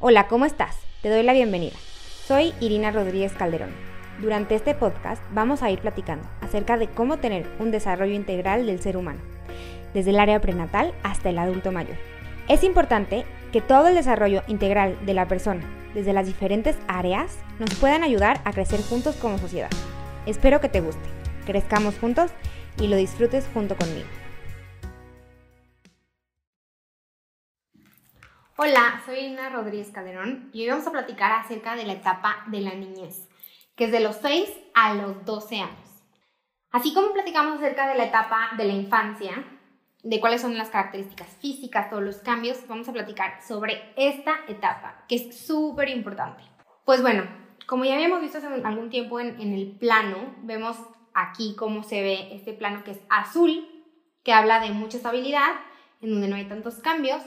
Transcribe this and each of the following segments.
Hola, ¿cómo estás? Te doy la bienvenida. Soy Irina Rodríguez Calderón. Durante este podcast vamos a ir platicando acerca de cómo tener un desarrollo integral del ser humano, desde el área prenatal hasta el adulto mayor. Es importante que todo el desarrollo integral de la persona, desde las diferentes áreas, nos puedan ayudar a crecer juntos como sociedad. Espero que te guste, crezcamos juntos y lo disfrutes junto conmigo. Hola, soy Ina Rodríguez Calderón y hoy vamos a platicar acerca de la etapa de la niñez, que es de los 6 a los 12 años. Así como platicamos acerca de la etapa de la infancia, de cuáles son las características físicas, todos los cambios, vamos a platicar sobre esta etapa, que es súper importante. Pues bueno, como ya habíamos visto hace algún tiempo en, en el plano, vemos aquí cómo se ve este plano que es azul, que habla de mucha estabilidad, en donde no hay tantos cambios,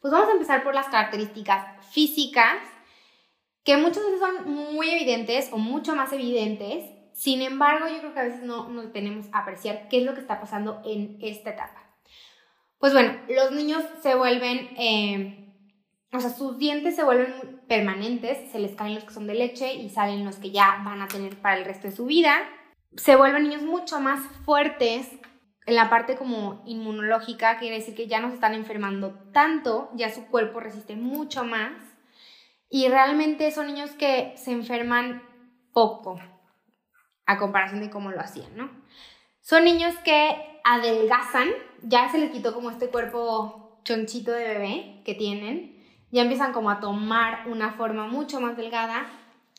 pues vamos a empezar por las características físicas, que muchas veces son muy evidentes o mucho más evidentes. Sin embargo, yo creo que a veces no, no tenemos a apreciar qué es lo que está pasando en esta etapa. Pues bueno, los niños se vuelven, eh, o sea, sus dientes se vuelven permanentes, se les caen los que son de leche y salen los que ya van a tener para el resto de su vida. Se vuelven niños mucho más fuertes, en la parte como inmunológica, quiere decir que ya no se están enfermando tanto, ya su cuerpo resiste mucho más y realmente son niños que se enferman poco a comparación de cómo lo hacían, ¿no? Son niños que adelgazan, ya se les quitó como este cuerpo chonchito de bebé que tienen, ya empiezan como a tomar una forma mucho más delgada,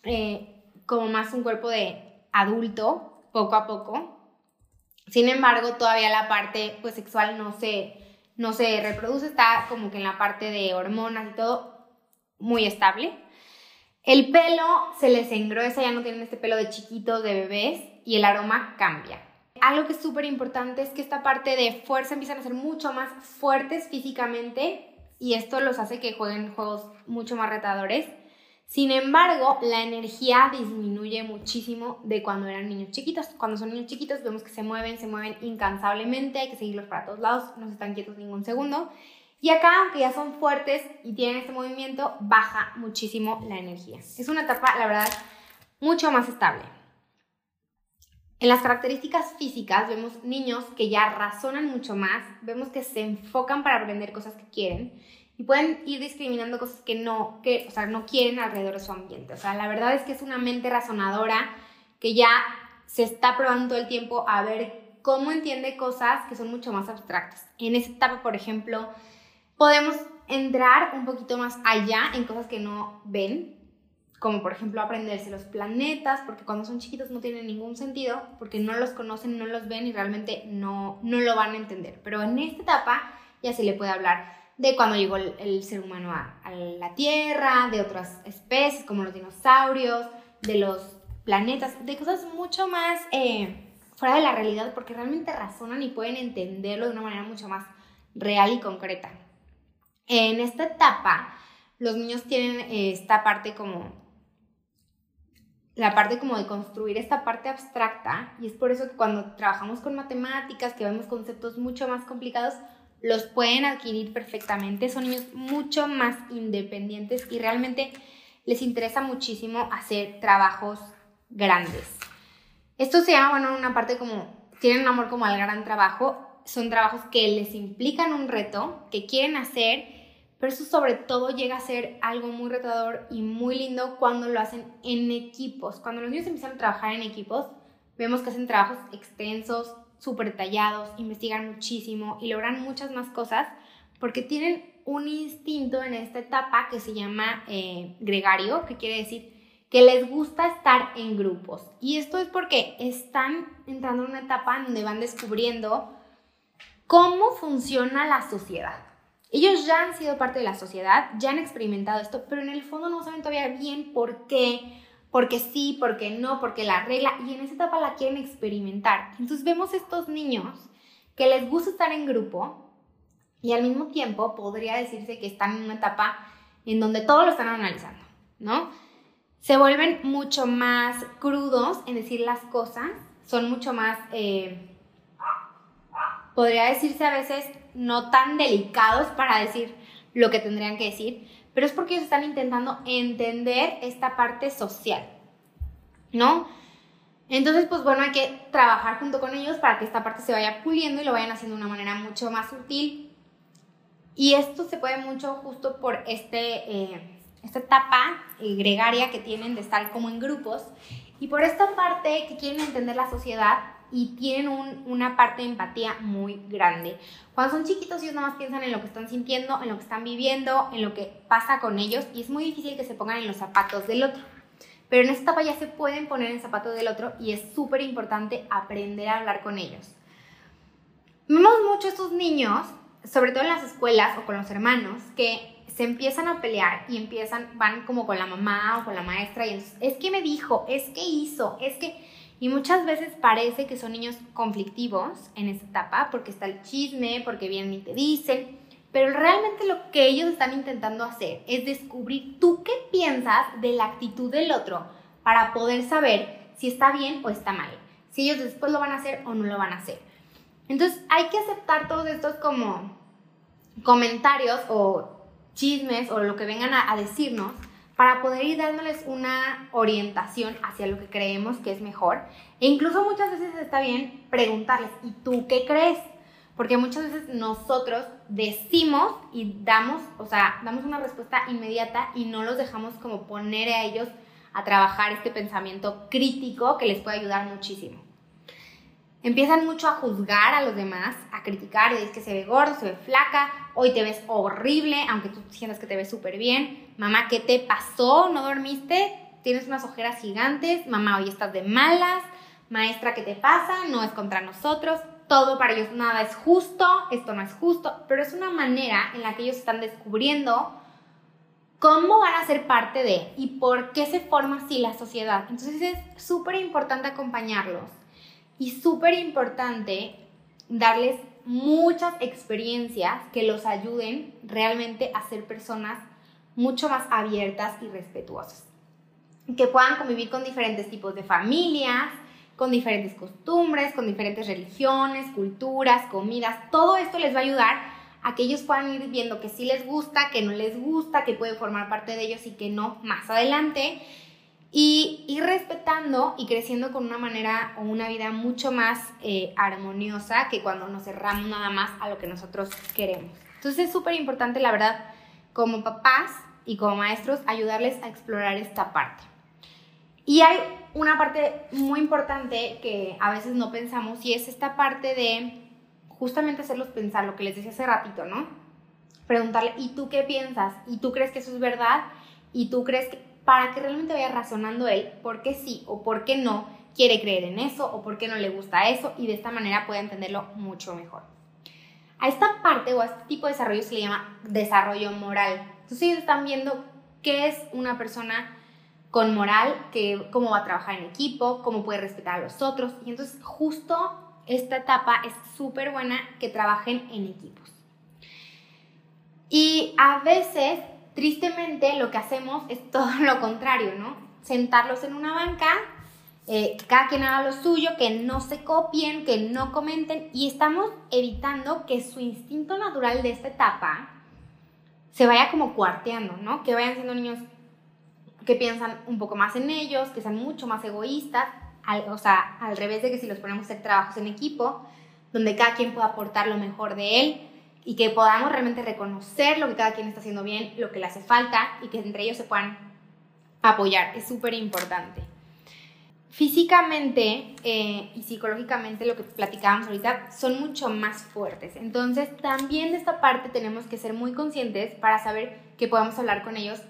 eh, como más un cuerpo de adulto, poco a poco, sin embargo, todavía la parte pues, sexual no se, no se reproduce, está como que en la parte de hormonas y todo muy estable. El pelo se les engruesa, ya no tienen este pelo de chiquitos, de bebés, y el aroma cambia. Algo que es súper importante es que esta parte de fuerza empiezan a ser mucho más fuertes físicamente y esto los hace que jueguen juegos mucho más retadores sin embargo, la energía disminuye muchísimo de cuando eran niños chiquitos. Cuando son niños chiquitos vemos que se mueven, se mueven incansablemente, hay que seguirlos para todos lados, no se están quietos ningún segundo. Y acá, aunque ya son fuertes y tienen este movimiento, baja muchísimo la energía. Es una etapa, la verdad, mucho más estable. En las características físicas vemos niños que ya razonan mucho más, vemos que se enfocan para aprender cosas que quieren y pueden ir discriminando cosas que no, que, o sea, no quieren alrededor de su ambiente. O sea, la verdad es que es una mente razonadora que ya se está probando todo el tiempo a ver cómo entiende cosas que son mucho más abstractas. En esa etapa, por ejemplo, podemos entrar un poquito más allá en cosas que no ven, como por ejemplo aprenderse los planetas, porque cuando son chiquitos no tienen ningún sentido, porque no los conocen, no los ven y realmente no, no lo van a entender. Pero en esta etapa ya se le puede hablar de cuando llegó el, ser humano a, la Tierra, de otras especies como los dinosaurios, de los planetas, de cosas mucho más eh, fuera de la realidad porque realmente razonan y pueden entenderlo de una manera mucho más real y concreta. En esta etapa, los niños tienen eh, esta parte como la parte como de construir esta parte abstracta y es por eso que cuando trabajamos con matemáticas, que vemos conceptos mucho más complicados, los pueden adquirir perfectamente. Son niños mucho más independientes y realmente les interesa muchísimo hacer trabajos grandes. Esto se llama, bueno, una parte como, tienen un amor como al gran trabajo. Son trabajos que les implican un reto, que quieren hacer, pero eso sobre todo llega a ser algo muy retador y muy lindo cuando lo hacen en equipos. Cuando los niños empiezan a trabajar en equipos, vemos que hacen trabajos extensos, súper detallados, investigan muchísimo y logran muchas más cosas porque tienen un instinto en esta etapa que se llama eh, gregario, que quiere decir que les gusta estar en grupos. Y esto es porque están entrando en una etapa donde van descubriendo cómo funciona la sociedad. Ellos ya han sido parte de la sociedad, ya han experimentado esto, pero en el fondo no saben todavía bien por qué, porque sí, porque no, porque la regla, y en esa etapa la quieren experimentar. Entonces vemos estos niños que les gusta estar en grupo y al mismo tiempo podría decirse que están en una etapa en donde todo lo están analizando, ¿no? Se vuelven mucho más crudos en decir las cosas, son mucho más, eh, podría decirse a veces, no tan delicados para decir lo que tendrían que decir, pero es porque ellos están intentando entender esta parte social, ¿no? Entonces, pues bueno, hay que trabajar junto con ellos para que esta parte se vaya puliendo y lo vayan haciendo de una manera mucho más sutil. Y esto se puede mucho justo por este, eh, esta etapa eh, gregaria que tienen de estar como en grupos y por esta parte que quieren entender la sociedad y tienen una parte de empatía muy grande. Cuando son chiquitos ellos nada más piensan en lo que están sintiendo, en lo que están viviendo, en lo que pasa con ellos y es muy difícil que se pongan en los zapatos del otro. Pero en esta etapa ya se pueden poner en el zapato del otro y es súper importante aprender a hablar con ellos. Vemos mucho estos niños, sobre todo en las escuelas o con los hermanos, que se empiezan a pelear y empiezan, van como con la mamá o con la maestra y es que me dijo, es que hizo, es que y muchas veces parece que son niños conflictivos en esta etapa porque está el chisme, porque vienen y te dicen, pero realmente lo que ellos están intentando hacer es descubrir tú qué piensas de la actitud del otro para poder saber si está bien o está mal, si ellos después lo van a hacer o no lo van a hacer. Entonces hay que aceptar todos estos como comentarios o chismes o lo que vengan a, a decirnos para poder ir dándoles una orientación hacia lo que creemos que es mejor. E incluso muchas veces está bien preguntarles, ¿y tú qué crees? Porque muchas veces nosotros decimos y damos, o sea, damos una respuesta inmediata y no los dejamos como poner a ellos a trabajar este pensamiento crítico que les puede ayudar muchísimo. Empiezan mucho a juzgar a los demás, a criticar, es que se ve gordo, se ve flaca, hoy te ves horrible, aunque tú sientas que te ves súper bien. Mamá, ¿qué te pasó? ¿No dormiste? Tienes unas ojeras gigantes. Mamá, hoy estás de malas. Maestra, ¿qué te pasa? No es contra nosotros. Todo para ellos, nada es justo, esto no es justo, pero es una manera en la que ellos están descubriendo cómo van a ser parte de y por qué se forma así la sociedad. Entonces es súper importante acompañarlos y súper importante darles muchas experiencias que los ayuden realmente a ser personas mucho más abiertas y respetuosas. Que puedan convivir con diferentes tipos de familias, con diferentes costumbres, con diferentes religiones, culturas, comidas. Todo esto les va a ayudar a que ellos puedan ir viendo que sí les gusta, que no les gusta, que puede formar parte de ellos y que no más adelante y ir respetando y creciendo con una manera o una vida mucho más eh, armoniosa que cuando nos cerramos nada más a lo que nosotros queremos. Entonces es súper importante, la verdad, como papás y como maestros, ayudarles a explorar esta parte. Y hay una parte muy importante que a veces no pensamos y es esta parte de justamente hacerlos pensar, lo que les decía hace ratito, ¿no? Preguntarle, ¿y tú qué piensas? ¿Y tú crees que eso es verdad? ¿Y tú crees que para que realmente vaya razonando él por qué sí o por qué no quiere creer en eso o por qué no le gusta eso y de esta manera puede entenderlo mucho mejor. A esta parte o a este tipo de desarrollo se le llama desarrollo moral. Entonces ellos están viendo qué es una persona con moral, que, cómo va a trabajar en equipo, cómo puede respetar a los otros. Y entonces justo esta etapa es súper buena que trabajen en equipos. Y a veces tristemente lo que hacemos es todo lo contrario, ¿no? Sentarlos en una banca, eh, que cada quien haga lo suyo, que no se copien, que no comenten y estamos evitando que su instinto natural de esta etapa se vaya como cuarteando, ¿no? Que vayan siendo niños que piensan un poco más en ellos, que sean mucho más egoístas, o sea, al revés de que si los ponemos a hacer trabajos en equipo, donde cada quien pueda aportar lo mejor de él, y que podamos realmente reconocer lo que cada quien está haciendo bien, lo que le hace falta y que entre ellos se puedan apoyar. Es súper importante. Físicamente eh, y psicológicamente lo que platicábamos ahorita son mucho más fuertes. Entonces también de esta parte tenemos que ser muy conscientes para saber que podamos hablar con ellos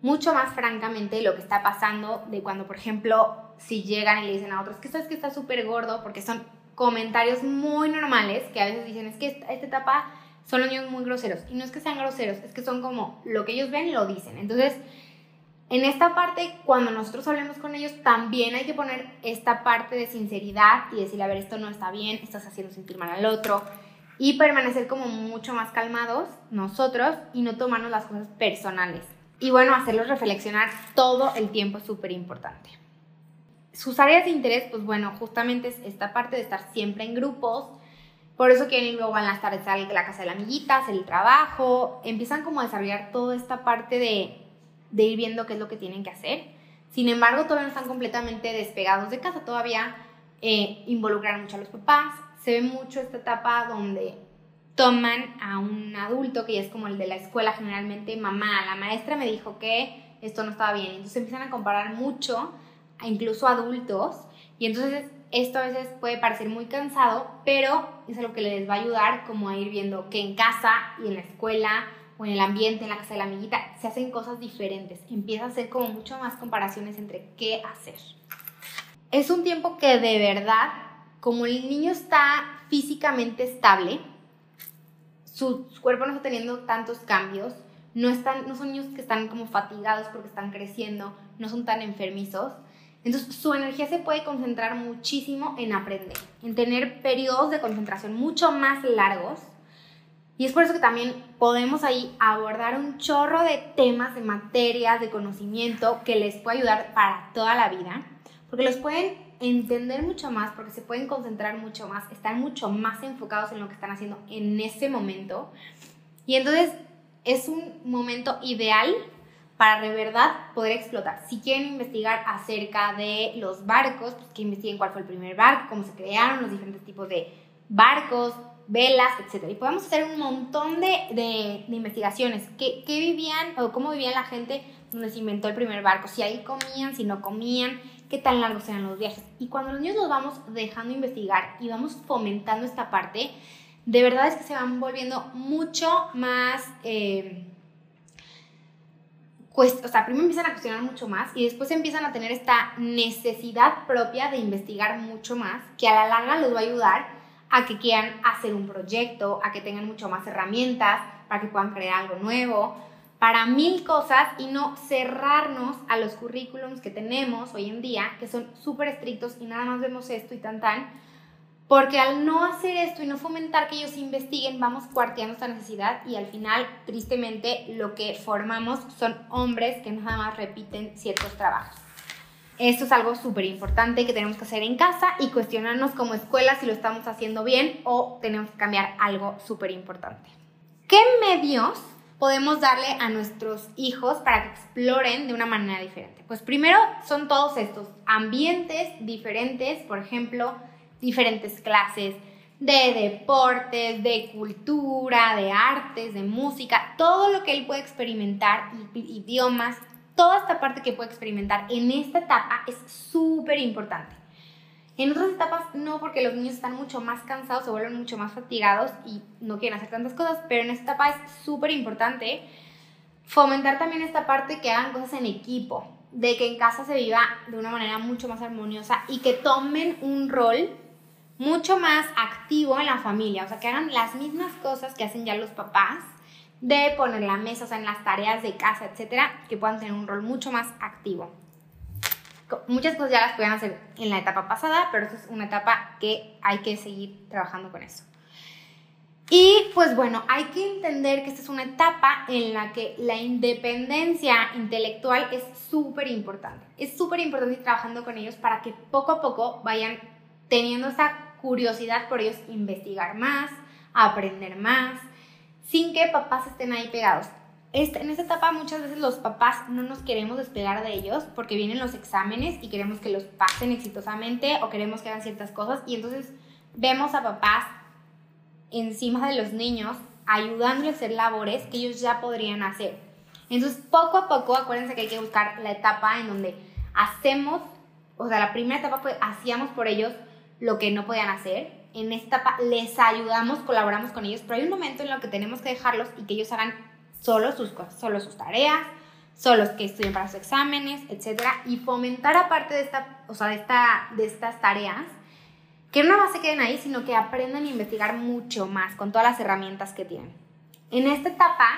mucho más francamente de lo que está pasando, de cuando por ejemplo si llegan y le dicen a otros que sabes que está súper gordo, porque son comentarios muy normales que a veces dicen es que esta, etapa son los niños muy groseros. Y no es que sean groseros, es que son como lo que ellos ven, lo dicen. Entonces, en esta parte, cuando nosotros hablemos con ellos, también hay que poner esta parte de sinceridad y decirle, a ver, esto no está bien, estás haciendo sentir mal al otro. Y permanecer como mucho más calmados nosotros y no tomarnos las cosas personales. Y bueno, hacerlos reflexionar todo el tiempo es súper importante. Sus áreas de interés, pues bueno, justamente es esta parte de estar siempre en grupos, Por eso quieren luego en las tardes a la casa de la amiguita, hacer el trabajo, empiezan como a desarrollar toda esta parte de, de ir viendo qué es lo que tienen que hacer. Sin embargo, todavía no están completamente despegados de casa, todavía eh, involucran mucho a los papás. Se ve mucho esta etapa donde toman a un adulto que ya es como el de la escuela generalmente, mamá, la maestra me dijo que esto no estaba bien. Entonces empiezan a comparar mucho, incluso adultos, y entonces esto a veces puede parecer muy cansado, pero es algo que les va a ayudar como a ir viendo que en casa y en la escuela o en el ambiente, en la casa de la amiguita, se hacen cosas diferentes. Empieza a hacer como mucho más comparaciones entre qué hacer. Es un tiempo que de verdad, como el niño está físicamente estable, su, cuerpo no está teniendo tantos cambios, no, están, no son niños que están como fatigados porque están creciendo, no son tan enfermizos. Entonces su energía se puede concentrar muchísimo en aprender, en tener periodos de concentración mucho más largos. Y es por eso que también podemos ahí abordar un chorro de temas, de materias, de conocimiento que les puede ayudar para toda la vida, porque los pueden entender mucho más porque se pueden concentrar mucho más, están mucho más enfocados en lo que están haciendo en ese momento. Y entonces es un momento ideal para de verdad poder explotar. Si quieren investigar acerca de los barcos, pues que investiguen cuál fue el primer barco, cómo se crearon, los diferentes tipos de barcos, velas, etc. Y podemos hacer un montón de, de, investigaciones. ¿Qué, ¿Qué, vivían o cómo vivía la gente donde se inventó el primer barco? Si ahí comían, si no comían, qué tan largos eran los viajes. Y cuando los niños los vamos dejando investigar y vamos fomentando esta parte, de verdad es que se van volviendo mucho más... Eh, pues, o sea, primero empiezan a cuestionar mucho más y después empiezan a tener esta necesidad propia de investigar mucho más, que a la larga les va a ayudar a que quieran hacer un proyecto, a que tengan mucho más herramientas, para que puedan crear algo nuevo, para mil cosas y no cerrarnos a los currículums que tenemos hoy en día, que son súper estrictos y nada más vemos esto y tan tan, porque al no hacer esto y no fomentar que ellos investiguen, vamos cuarteando esta necesidad y al final, tristemente, lo que formamos son hombres que nada más repiten ciertos trabajos. Esto es algo súper importante que tenemos que hacer en casa y cuestionarnos como escuela si lo estamos haciendo bien o tenemos que cambiar algo súper importante. ¿Qué medios podemos darle a nuestros hijos para que exploren de una manera diferente? Pues primero son todos estos ambientes diferentes, por ejemplo, diferentes clases de deportes, de cultura, de artes, de música, todo lo que él puede experimentar, idiomas, toda esta parte que puede experimentar en esta etapa es súper importante. En otras etapas no, porque los niños están mucho más cansados, se vuelven mucho más fatigados y no quieren hacer tantas cosas, pero en esta etapa es súper importante fomentar también esta parte que hagan cosas en equipo, de que en casa se viva de una manera mucho más armoniosa y que tomen un rol mucho más activo en la familia, o sea, que hagan las mismas cosas que hacen ya los papás, de poner la mesa, o sea, en las tareas de casa, etcétera, que puedan tener un rol mucho más activo. Muchas cosas ya las pueden hacer en la etapa pasada, pero esta es una etapa que hay que seguir trabajando con eso. Y pues bueno, hay que entender que esta es una etapa en la que la independencia intelectual es súper importante. Es súper importante ir trabajando con ellos para que poco a poco vayan teniendo esa curiosidad por ellos investigar más, aprender más, sin que papás estén ahí pegados. Este, en esta etapa muchas veces los papás no nos queremos despegar de ellos porque vienen los exámenes y queremos que los pasen exitosamente o queremos que hagan ciertas cosas y entonces vemos a papás encima de los niños ayudándoles a hacer labores que ellos ya podrían hacer. Entonces poco a poco acuérdense que hay que buscar la etapa en donde hacemos, o sea, la primera etapa fue hacíamos por ellos lo que no podían hacer. En esta etapa les ayudamos, colaboramos con ellos, pero hay un momento en el que tenemos que dejarlos y que ellos hagan solo sus cosas, solo sus tareas, solo que estudien para sus exámenes, etc. Y fomentar aparte de, esta, o sea, de, esta, de estas tareas, que no más se queden ahí, sino que aprendan a investigar mucho más con todas las herramientas que tienen. En esta etapa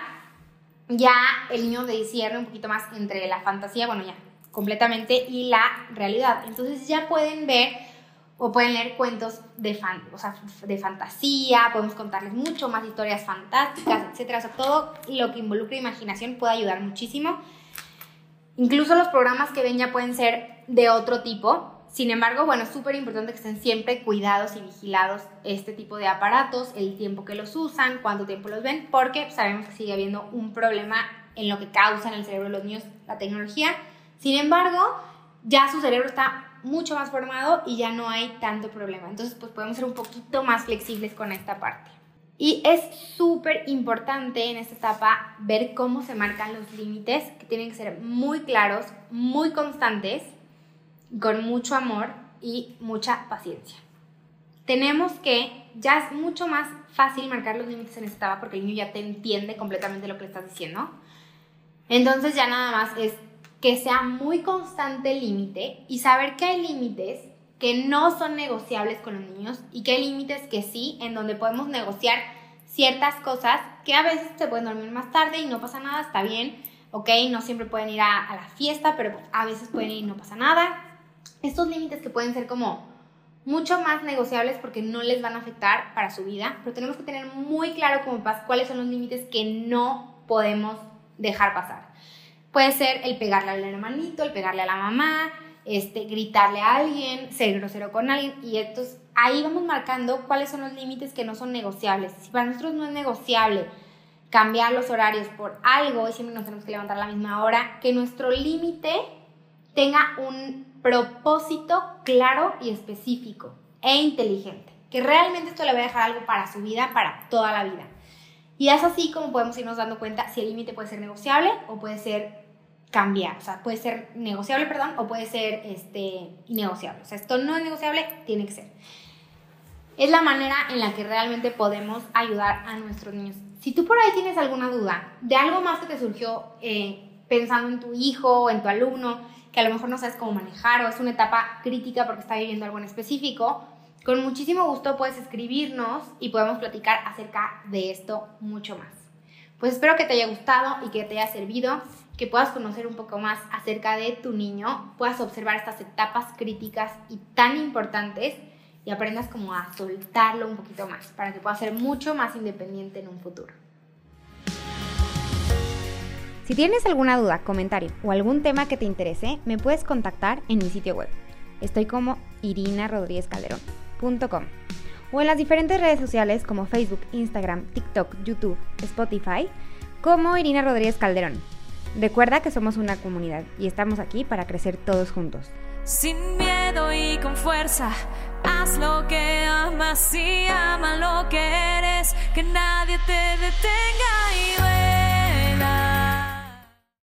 ya el niño discierne un poquito más entre la fantasía, bueno, ya completamente, y la realidad. Entonces ya pueden ver o pueden leer cuentos de, de fantasía, podemos contarles mucho más historias fantásticas, etc. O todo lo que involucre imaginación puede ayudar muchísimo. Incluso los programas que ven ya pueden ser de otro tipo. Sin embargo, bueno, es súper importante que estén siempre cuidados y vigilados este tipo de aparatos, el tiempo que los usan, cuánto tiempo los ven, porque sabemos que sigue habiendo un problema en lo que causa en el cerebro de los niños la tecnología. Sin embargo, ya su cerebro está mucho más formado y ya no hay tanto problema. Entonces, pues podemos ser un poquito más flexibles con esta parte. Y es súper importante en esta etapa ver cómo se marcan los límites, que tienen que ser muy claros, muy constantes, con mucho amor y mucha paciencia. Tenemos que, ya es mucho más fácil marcar los límites en esta etapa porque el niño ya te entiende completamente lo que le estás diciendo. Entonces ya nada más es que sea muy constante el límite y saber que hay límites que no son negociables con los niños y que hay límites que sí, en donde podemos negociar ciertas cosas que a veces se pueden dormir más tarde y no pasa nada, está bien, ok, no siempre pueden ir a, la fiesta, pero a veces pueden ir y no pasa nada. Estos límites que pueden ser como mucho más negociables porque no les van a afectar para su vida, pero tenemos que tener muy claro como paz cuáles son los límites que no podemos dejar pasar. Puede ser el pegarle al hermanito, el pegarle a la mamá, este, gritarle a alguien, ser grosero con alguien y entonces ahí vamos marcando cuáles son los límites que no son negociables. Si para nosotros no es negociable cambiar los horarios por algo y siempre nos tenemos que levantar a la misma hora, que nuestro límite tenga un propósito claro y específico e inteligente, que realmente esto le va a dejar algo para su vida, para toda la vida. Y es así como podemos irnos dando cuenta si el límite puede ser negociable o puede ser cambiar, o sea, puede ser negociable, perdón, o puede ser este, innegociable. O sea, esto no es negociable, tiene que ser. Es la manera en la que realmente podemos ayudar a nuestros niños. Si tú por ahí tienes alguna duda de algo más que te surgió eh, pensando en tu hijo o en tu alumno, que a lo mejor no sabes cómo manejar o es una etapa crítica porque está viviendo algo en específico, con muchísimo gusto puedes escribirnos y podemos platicar acerca de esto mucho más. Pues espero que te haya gustado y que te haya servido que puedas conocer un poco más acerca de tu niño, puedas observar estas etapas críticas y tan importantes y aprendas como a soltarlo un poquito más para que puedas ser mucho más independiente en un futuro. Si tienes alguna duda, comentario o algún tema que te interese, me puedes contactar en mi sitio web. Estoy como irinarodríguezcalderón.com o en las diferentes redes sociales como Facebook, Instagram, TikTok, YouTube, Spotify, como Irina Rodríguez Calderón. Recuerda que somos una comunidad y estamos aquí para crecer todos juntos. Sin miedo y con fuerza, haz lo que amas y ama lo que eres, que nadie te detenga y